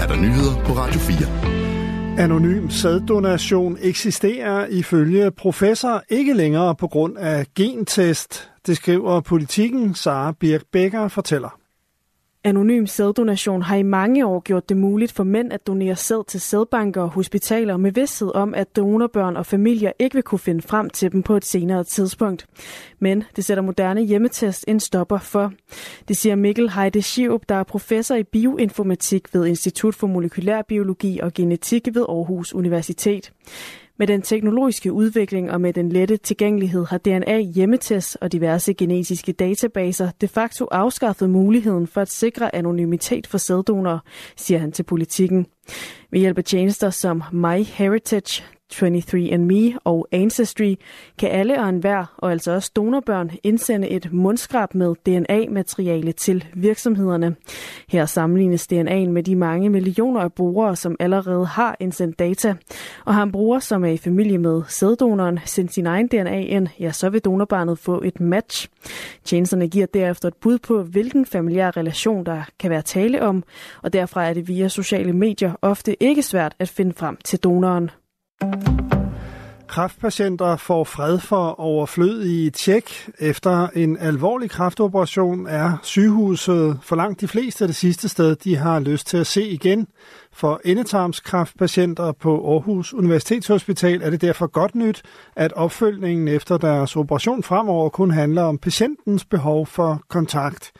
er der nyheder på Radio 4. Anonym sæddonation eksisterer ifølge professor ikke længere på grund af gentest. Det skriver politikken Sara Birk Becker fortæller. Anonym sæddonation har i mange år gjort det muligt for mænd at donere sæd til sædbanker og hospitaler med vidsthed om, at donorbørn og familier ikke vil kunne finde frem til dem på et senere tidspunkt. Men det sætter moderne hjemmetest en stopper for. Det siger Mikkel Heide Schiup, der er professor i bioinformatik ved Institut for Molekylær Biologi og Genetik ved Aarhus Universitet. Med den teknologiske udvikling og med den lette tilgængelighed har DNA hjemmetest og diverse genetiske databaser de facto afskaffet muligheden for at sikre anonymitet for sæddonorer, siger han til politikken. Ved hjælp af tjenester som MyHeritage, 23andMe og Ancestry kan alle og enhver, og altså også donorbørn, indsende et mundskrab med DNA-materiale til virksomhederne. Her sammenlignes DNA'en med de mange millioner af brugere, som allerede har indsendt data. Og har en bruger, som er i familie med sæddonoren, sendt sin egen DNA ind, ja, så vil donorbarnet få et match. Tjenesterne giver derefter et bud på, hvilken familiær relation der kan være tale om, og derfra er det via sociale medier ofte ikke svært at finde frem til donoren. Kræftpatienter får fred for overflødige tjek. Efter en alvorlig kræftoperation er sygehuset for langt de fleste det sidste sted, de har lyst til at se igen. For endetarmskræftpatienter på Aarhus Universitetshospital er det derfor godt nyt, at opfølgningen efter deres operation fremover kun handler om patientens behov for kontakt.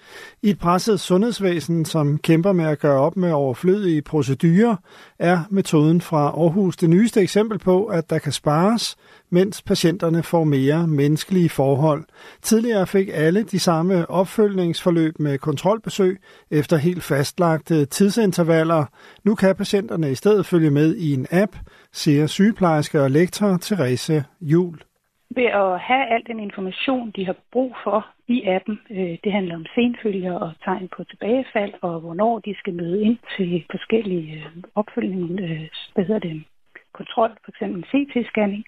I et presset sundhedsvæsen, som kæmper med at gøre op med overflødige procedurer, er metoden fra Aarhus det nyeste eksempel på, at der kan spares, mens patienterne får mere menneskelige forhold. Tidligere fik alle de samme opfølgningsforløb med kontrolbesøg efter helt fastlagte tidsintervaller. Nu kan patienterne i stedet følge med i en app, siger sygeplejerske og lektor Therese Jul. Ved at have al den information, de har brug for i appen, øh, det handler om senfølger og tegn på tilbagefald, og hvornår de skal møde ind til forskellige øh, opfølgninger, øh, hvad hedder det, kontrol, f.eks. CT-scanning,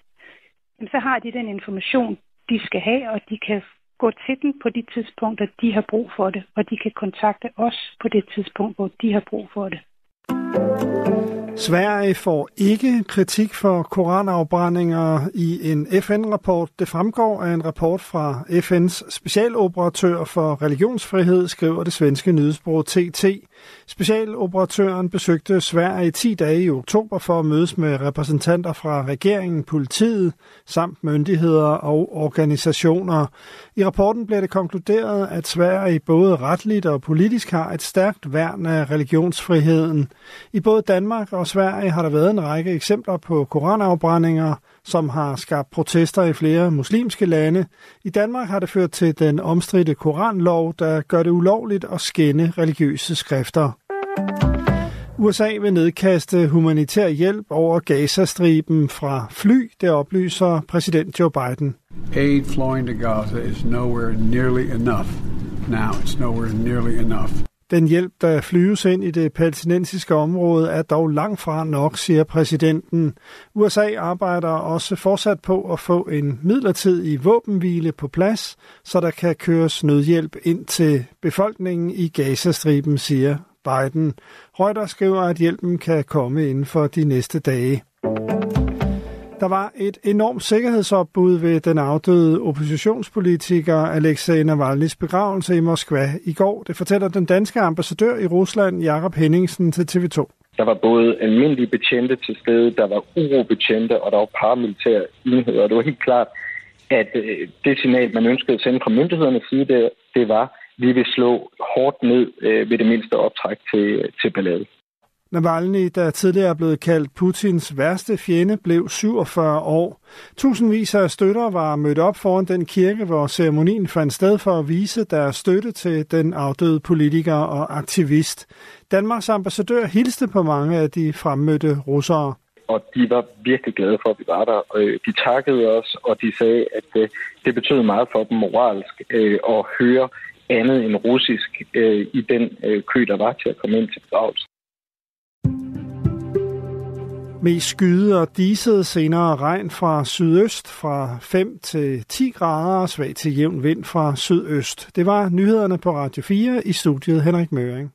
så har de den information, de skal have, og de kan gå til den på de tidspunkter, de har brug for det, og de kan kontakte os på det tidspunkt, hvor de har brug for det. Sverige får ikke kritik for koranafbrændinger i en FN-rapport. Det fremgår af en rapport fra FN's specialoperatør for religionsfrihed, skriver det svenske nyhedsbureau TT. Specialoperatøren besøgte Sverige i 10 dage i oktober for at mødes med repræsentanter fra regeringen, politiet samt myndigheder og organisationer. I rapporten bliver det konkluderet, at Sverige både retligt og politisk har et stærkt værn af religionsfriheden. I både Danmark og Sverige har der været en række eksempler på koranafbrændinger, som har skabt protester i flere muslimske lande. I Danmark har det ført til den omstridte koranlov, der gør det ulovligt at skænde religiøse skrifter. USA vil nedkaste humanitær hjælp over Gazastriben fra fly, det oplyser præsident Joe Biden. Aid flowing to Gaza is nowhere nearly enough. Now it's nowhere nearly enough. Den hjælp, der flyves ind i det palæstinensiske område, er dog langt fra nok, siger præsidenten. USA arbejder også fortsat på at få en midlertidig våbenhvile på plads, så der kan køres nødhjælp ind til befolkningen i Gazastriben, siger Biden. Reuters skriver, at hjælpen kan komme inden for de næste dage. Der var et enormt sikkerhedsopbud ved den afdøde oppositionspolitiker Alexei Navalny's begravelse i Moskva i går. Det fortæller den danske ambassadør i Rusland, Jakob Henningsen, til TV2. Der var både almindelige betjente til stede, der var urobetjente, og der var paramilitære enheder. Og det var helt klart, at øh, det signal, man ønskede at sende fra myndighedernes side, det, det var, at vi vil slå hårdt ned øh, ved det mindste optræk til, til ballade. Navalny, der tidligere er blevet kaldt Putins værste fjende, blev 47 år. Tusindvis af støtter var mødt op foran den kirke, hvor ceremonien fandt sted for at vise deres støtte til den afdøde politiker og aktivist. Danmarks ambassadør hilste på mange af de fremmødte russere. Og de var virkelig glade for, at vi var der. Øh, de takkede os, og de sagde, at det, det betød meget for dem moralsk øh, at høre andet end russisk i den kø, der var til at komme ind til begravelsen. Mest skyde og diset, senere regn fra sydøst fra 5 til 10 grader og svag til jævn vind fra sydøst. Det var nyhederne på Radio 4 i studiet Henrik Møring.